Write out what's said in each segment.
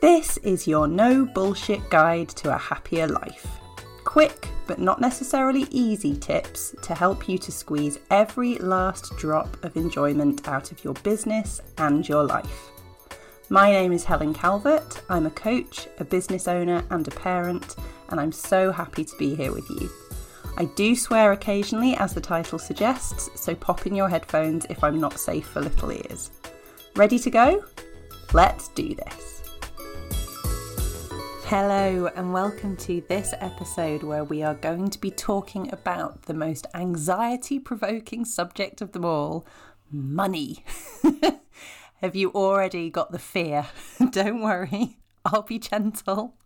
This is your no bullshit guide to a happier life. Quick, but not necessarily easy tips to help you to squeeze every last drop of enjoyment out of your business and your life. My name is Helen Calvert. I'm a coach, a business owner, and a parent, and I'm so happy to be here with you. I do swear occasionally, as the title suggests, so pop in your headphones if I'm not safe for little ears. Ready to go? Let's do this. Hello, and welcome to this episode where we are going to be talking about the most anxiety provoking subject of them all money. Have you already got the fear? Don't worry, I'll be gentle.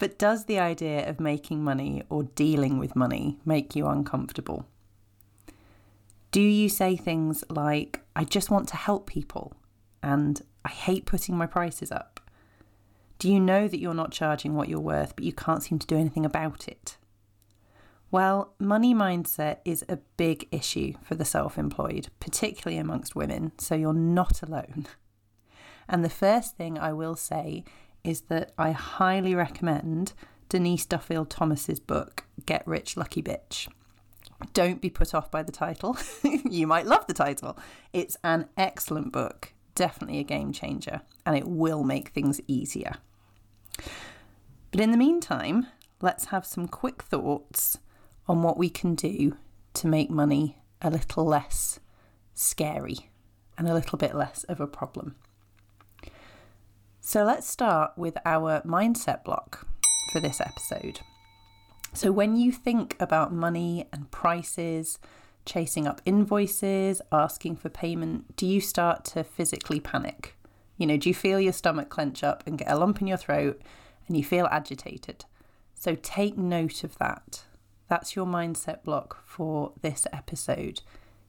But does the idea of making money or dealing with money make you uncomfortable? Do you say things like, I just want to help people and I hate putting my prices up? Do you know that you're not charging what you're worth, but you can't seem to do anything about it? Well, money mindset is a big issue for the self employed, particularly amongst women, so you're not alone. And the first thing I will say is that I highly recommend Denise Duffield Thomas's book, Get Rich Lucky Bitch. Don't be put off by the title. you might love the title. It's an excellent book, definitely a game changer, and it will make things easier. But in the meantime, let's have some quick thoughts on what we can do to make money a little less scary and a little bit less of a problem. So let's start with our mindset block for this episode. So, when you think about money and prices, chasing up invoices, asking for payment, do you start to physically panic? You know, do you feel your stomach clench up and get a lump in your throat and you feel agitated? So, take note of that. That's your mindset block for this episode.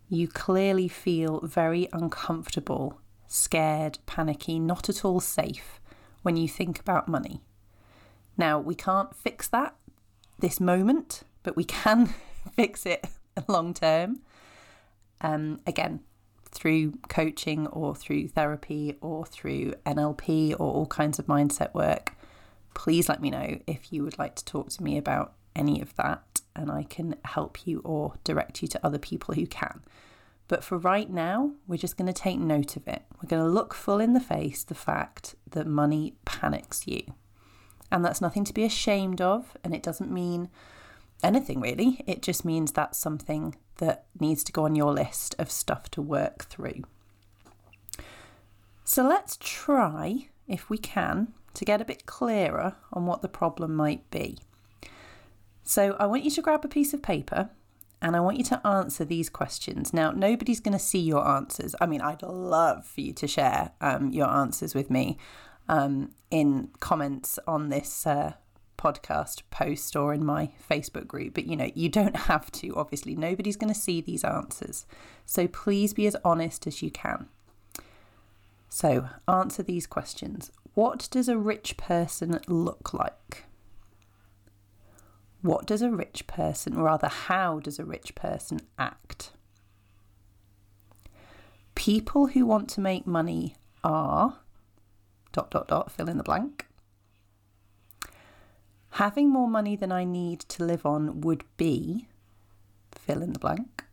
You clearly feel very uncomfortable, scared, panicky, not at all safe when you think about money. Now, we can't fix that this moment, but we can fix it long term. Um, again, through coaching or through therapy or through NLP or all kinds of mindset work. Please let me know if you would like to talk to me about any of that and I can help you or direct you to other people who can. But for right now, we're just going to take note of it. We're going to look full in the face the fact that money panics you. And that's nothing to be ashamed of, and it doesn't mean anything really. It just means that's something that needs to go on your list of stuff to work through. So let's try, if we can, to get a bit clearer on what the problem might be. So I want you to grab a piece of paper and I want you to answer these questions. Now, nobody's going to see your answers. I mean, I'd love for you to share um, your answers with me um, in comments on this uh, podcast post or in my Facebook group, but you know, you don't have to, obviously. Nobody's going to see these answers. So please be as honest as you can. So, answer these questions. What does a rich person look like? What does a rich person, or rather, how does a rich person act? People who want to make money are dot dot dot fill in the blank. Having more money than I need to live on would be fill in the blank.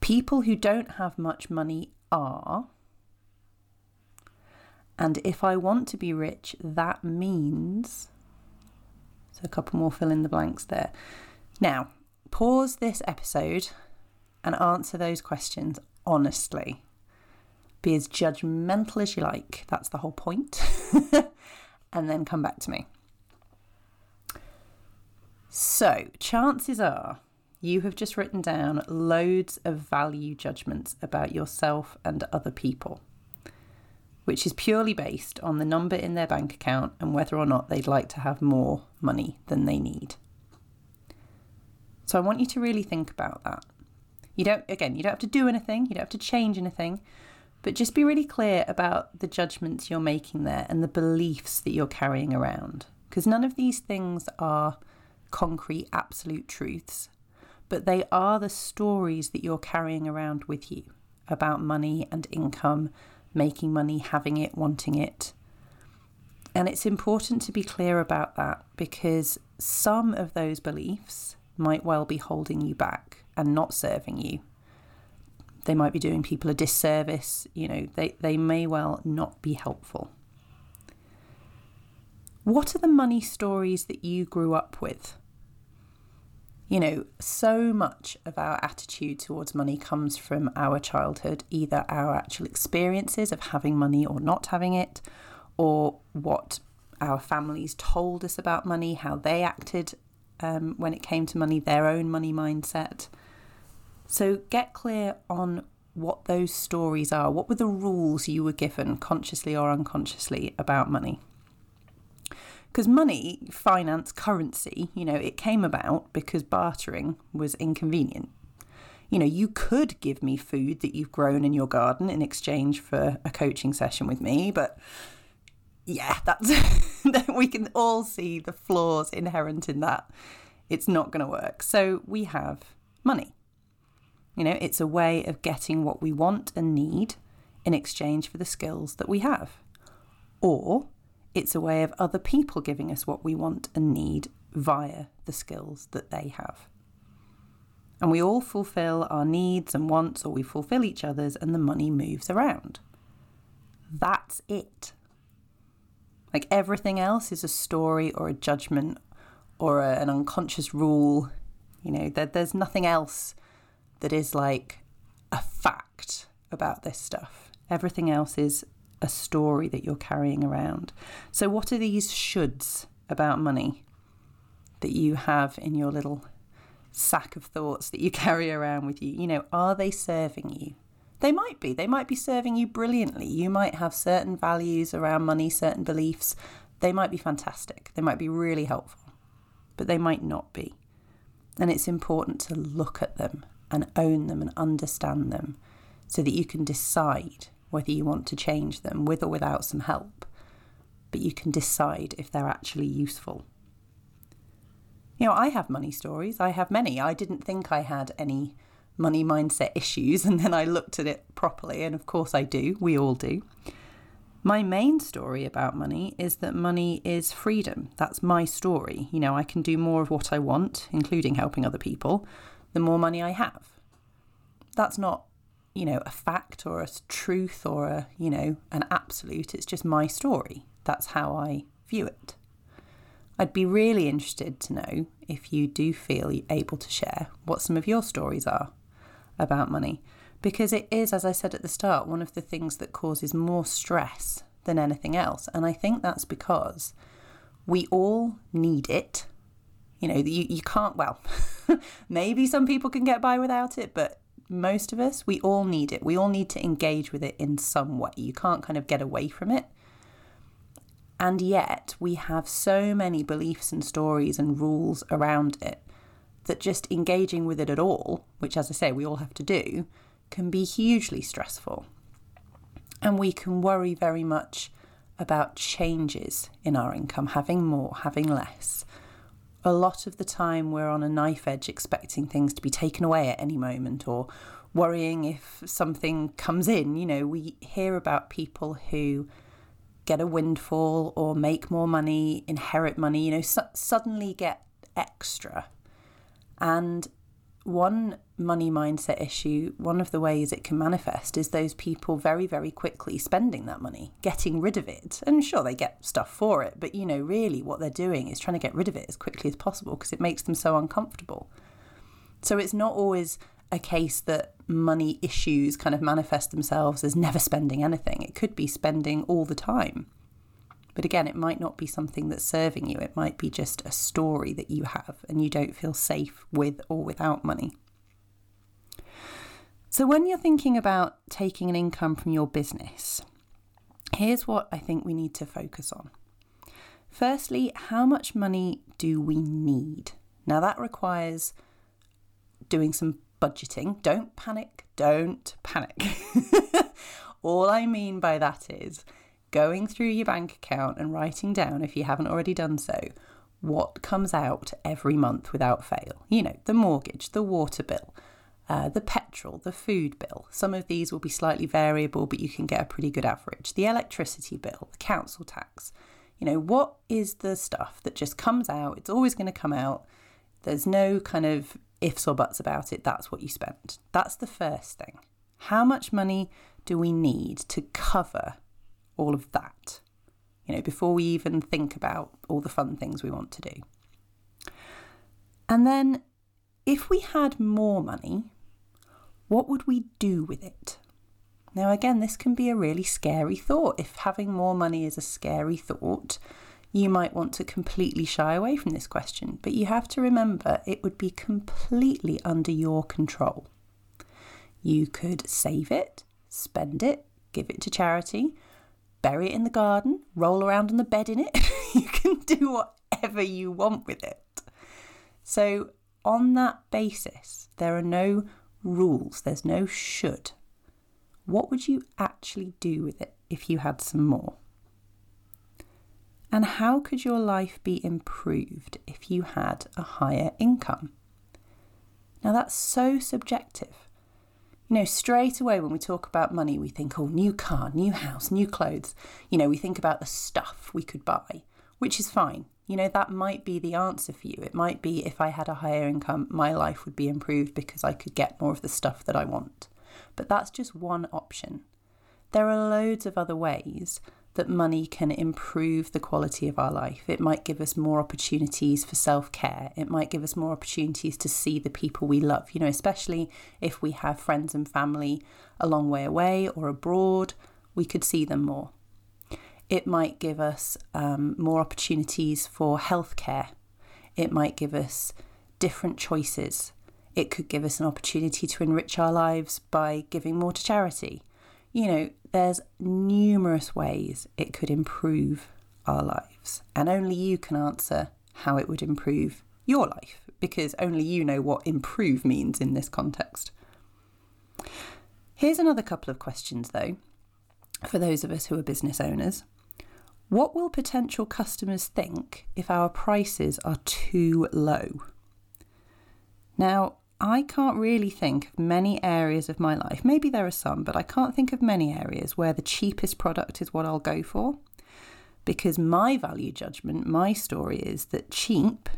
People who don't have much money are. And if I want to be rich, that means so a couple more fill in the blanks there. Now, pause this episode and answer those questions honestly. Be as judgmental as you like. That's the whole point. and then come back to me. So, chances are you have just written down loads of value judgments about yourself and other people which is purely based on the number in their bank account and whether or not they'd like to have more money than they need. So I want you to really think about that. You don't, again, you don't have to do anything, you don't have to change anything, but just be really clear about the judgments you're making there and the beliefs that you're carrying around. Because none of these things are concrete, absolute truths, but they are the stories that you're carrying around with you about money and income making money, having it, wanting it. And it's important to be clear about that because some of those beliefs might well be holding you back and not serving you. They might be doing people a disservice, you know, they, they may well not be helpful. What are the money stories that you grew up with? You know, so much of our attitude towards money comes from our childhood, either our actual experiences of having money or not having it, or what our families told us about money, how they acted um, when it came to money, their own money mindset. So get clear on what those stories are. What were the rules you were given, consciously or unconsciously, about money? Because money, finance, currency, you know, it came about because bartering was inconvenient. You know, you could give me food that you've grown in your garden in exchange for a coaching session with me, but yeah, that's we can all see the flaws inherent in that. It's not going to work. So we have money. You know, it's a way of getting what we want and need in exchange for the skills that we have. Or it's a way of other people giving us what we want and need via the skills that they have. And we all fulfill our needs and wants, or we fulfill each other's, and the money moves around. That's it. Like everything else is a story or a judgment or a, an unconscious rule. You know, there, there's nothing else that is like a fact about this stuff. Everything else is a story that you're carrying around. So, what are these shoulds about money that you have in your little sack of thoughts that you carry around with you? You know, are they serving you? They might be. They might be serving you brilliantly. You might have certain values around money, certain beliefs. They might be fantastic. They might be really helpful, but they might not be. And it's important to look at them and own them and understand them so that you can decide whether you want to change them with or without some help, but you can decide if they're actually useful. You know, I have money stories. I have many. I didn't think I had any money mindset issues, and then I looked at it properly, and of course I do. We all do. My main story about money is that money is freedom. That's my story. You know, I can do more of what I want, including helping other people, the more money I have. That's not you know, a fact or a truth or a, you know, an absolute. It's just my story. That's how I view it. I'd be really interested to know if you do feel able to share what some of your stories are about money, because it is, as I said at the start, one of the things that causes more stress than anything else. And I think that's because we all need it. You know, you, you can't, well, maybe some people can get by without it, but most of us, we all need it. We all need to engage with it in some way. You can't kind of get away from it. And yet, we have so many beliefs and stories and rules around it that just engaging with it at all, which, as I say, we all have to do, can be hugely stressful. And we can worry very much about changes in our income, having more, having less a lot of the time we're on a knife edge expecting things to be taken away at any moment or worrying if something comes in. You know, we hear about people who get a windfall or make more money, inherit money, you know, su- suddenly get extra. And one money mindset issue, one of the ways it can manifest is those people very, very quickly spending that money, getting rid of it. And sure, they get stuff for it, but you know, really what they're doing is trying to get rid of it as quickly as possible because it makes them so uncomfortable. So it's not always a case that money issues kind of manifest themselves as never spending anything. It could be spending all the time. But again, it might not be something that's serving you. It might be just a story that you have and you don't feel safe with or without money. So, when you're thinking about taking an income from your business, here's what I think we need to focus on. Firstly, how much money do we need? Now, that requires doing some budgeting. Don't panic, don't panic. All I mean by that is going through your bank account and writing down, if you haven't already done so, what comes out every month without fail. You know, the mortgage, the water bill, uh, the petrol, the food bill. Some of these will be slightly variable, but you can get a pretty good average. The electricity bill, the council tax. You know, what is the stuff that just comes out? It's always going to come out. There's no kind of ifs or buts about it. That's what you spend. That's the first thing. How much money do we need to cover all of that? You know, before we even think about all the fun things we want to do. And then, if we had more money, what would we do with it? Now, again, this can be a really scary thought. If having more money is a scary thought, you might want to completely shy away from this question. But you have to remember it would be completely under your control. You could save it, spend it, give it to charity, bury it in the garden, roll around on the bed in it. you can do whatever you want with it. So, on that basis, there are no rules, there's no should. What would you actually do with it if you had some more? And how could your life be improved if you had a higher income? Now, that's so subjective. You know, straight away when we talk about money, we think, oh, new car, new house, new clothes. You know, we think about the stuff we could buy, which is fine. You know, that might be the answer for you. It might be if I had a higher income, my life would be improved because I could get more of the stuff that I want. But that's just one option. There are loads of other ways that money can improve the quality of our life. It might give us more opportunities for self care. It might give us more opportunities to see the people we love, you know, especially if we have friends and family a long way away or abroad, we could see them more. It might give us um, more opportunities for healthcare. It might give us different choices. It could give us an opportunity to enrich our lives by giving more to charity. You know, there's numerous ways it could improve our lives, and only you can answer how it would improve your life because only you know what improve means in this context. Here's another couple of questions, though, for those of us who are business owners. What will potential customers think if our prices are too low? Now, I can't really think of many areas of my life. Maybe there are some, but I can't think of many areas where the cheapest product is what I'll go for. Because my value judgment, my story is that cheap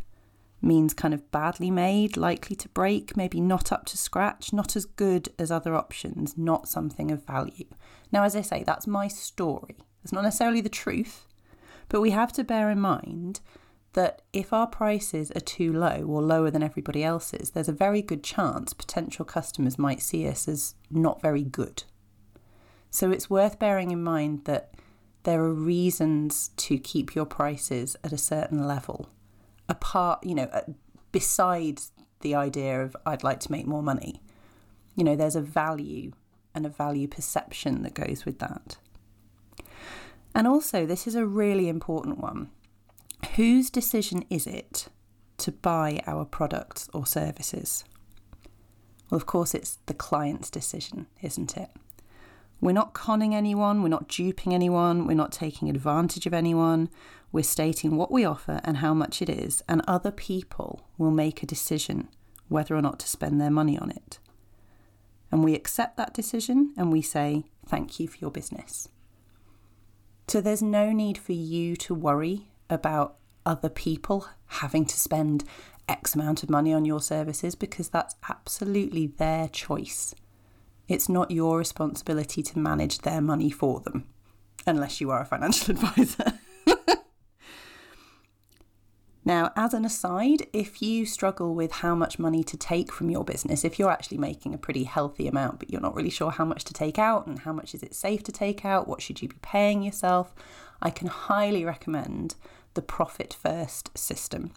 means kind of badly made, likely to break, maybe not up to scratch, not as good as other options, not something of value. Now, as I say, that's my story. It's not necessarily the truth, but we have to bear in mind that if our prices are too low or lower than everybody else's, there's a very good chance potential customers might see us as not very good. So it's worth bearing in mind that there are reasons to keep your prices at a certain level, apart, you know, uh, besides the idea of I'd like to make more money. You know, there's a value and a value perception that goes with that. And also, this is a really important one Whose decision is it to buy our products or services? Well, of course, it's the client's decision, isn't it? We're not conning anyone, we're not duping anyone, we're not taking advantage of anyone. We're stating what we offer and how much it is, and other people will make a decision whether or not to spend their money on it. And we accept that decision and we say, Thank you for your business. So there's no need for you to worry about other people having to spend X amount of money on your services because that's absolutely their choice. It's not your responsibility to manage their money for them, unless you are a financial advisor. Now, as an aside, if you struggle with how much money to take from your business, if you're actually making a pretty healthy amount, but you're not really sure how much to take out and how much is it safe to take out, what should you be paying yourself, I can highly recommend the Profit First system,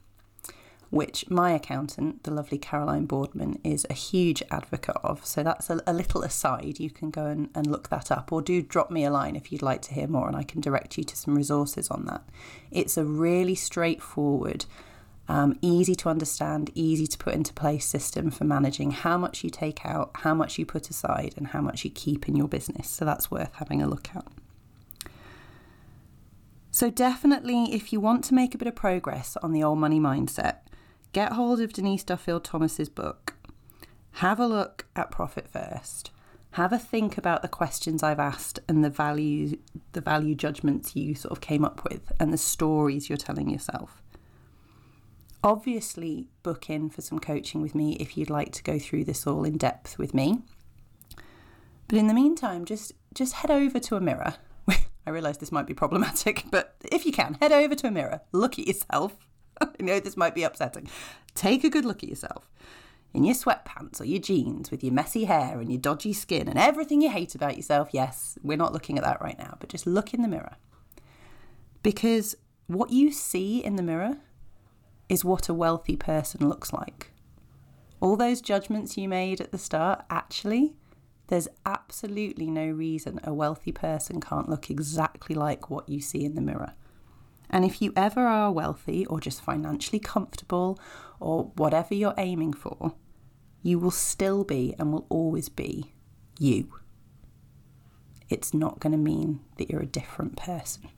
which my accountant, the lovely Caroline Boardman, is a huge advocate of. So that's a, a little aside. You can go and, and look that up, or do drop me a line if you'd like to hear more, and I can direct you to some resources on that. It's a really straightforward. Um, easy to understand, easy to put into place system for managing how much you take out, how much you put aside, and how much you keep in your business. So that's worth having a look at. So, definitely, if you want to make a bit of progress on the old money mindset, get hold of Denise Duffield Thomas's book. have a look at Profit First. Have a think about the questions I've asked and the value the value judgments you sort of came up with and the stories you're telling yourself. Obviously, book in for some coaching with me if you'd like to go through this all in depth with me. But in the meantime, just just head over to a mirror. I realise this might be problematic, but if you can, head over to a mirror, look at yourself. I know this might be upsetting. Take a good look at yourself in your sweatpants or your jeans with your messy hair and your dodgy skin and everything you hate about yourself. Yes, we're not looking at that right now, but just look in the mirror. Because what you see in the mirror is what a wealthy person looks like. All those judgments you made at the start, actually, there's absolutely no reason a wealthy person can't look exactly like what you see in the mirror. And if you ever are wealthy or just financially comfortable or whatever you're aiming for, you will still be and will always be you. It's not going to mean that you're a different person.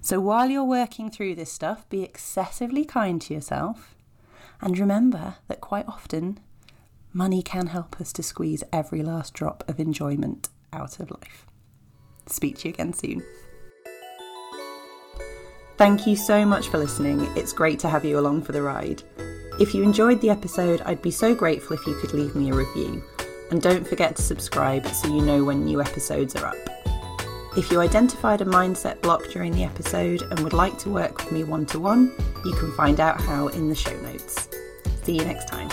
So while you're working through this stuff, be excessively kind to yourself and remember that quite often money can help us to squeeze every last drop of enjoyment out of life. Speak to you again soon. Thank you so much for listening. It's great to have you along for the ride. If you enjoyed the episode, I'd be so grateful if you could leave me a review. And don't forget to subscribe so you know when new episodes are up. If you identified a mindset block during the episode and would like to work with me one to one, you can find out how in the show notes. See you next time.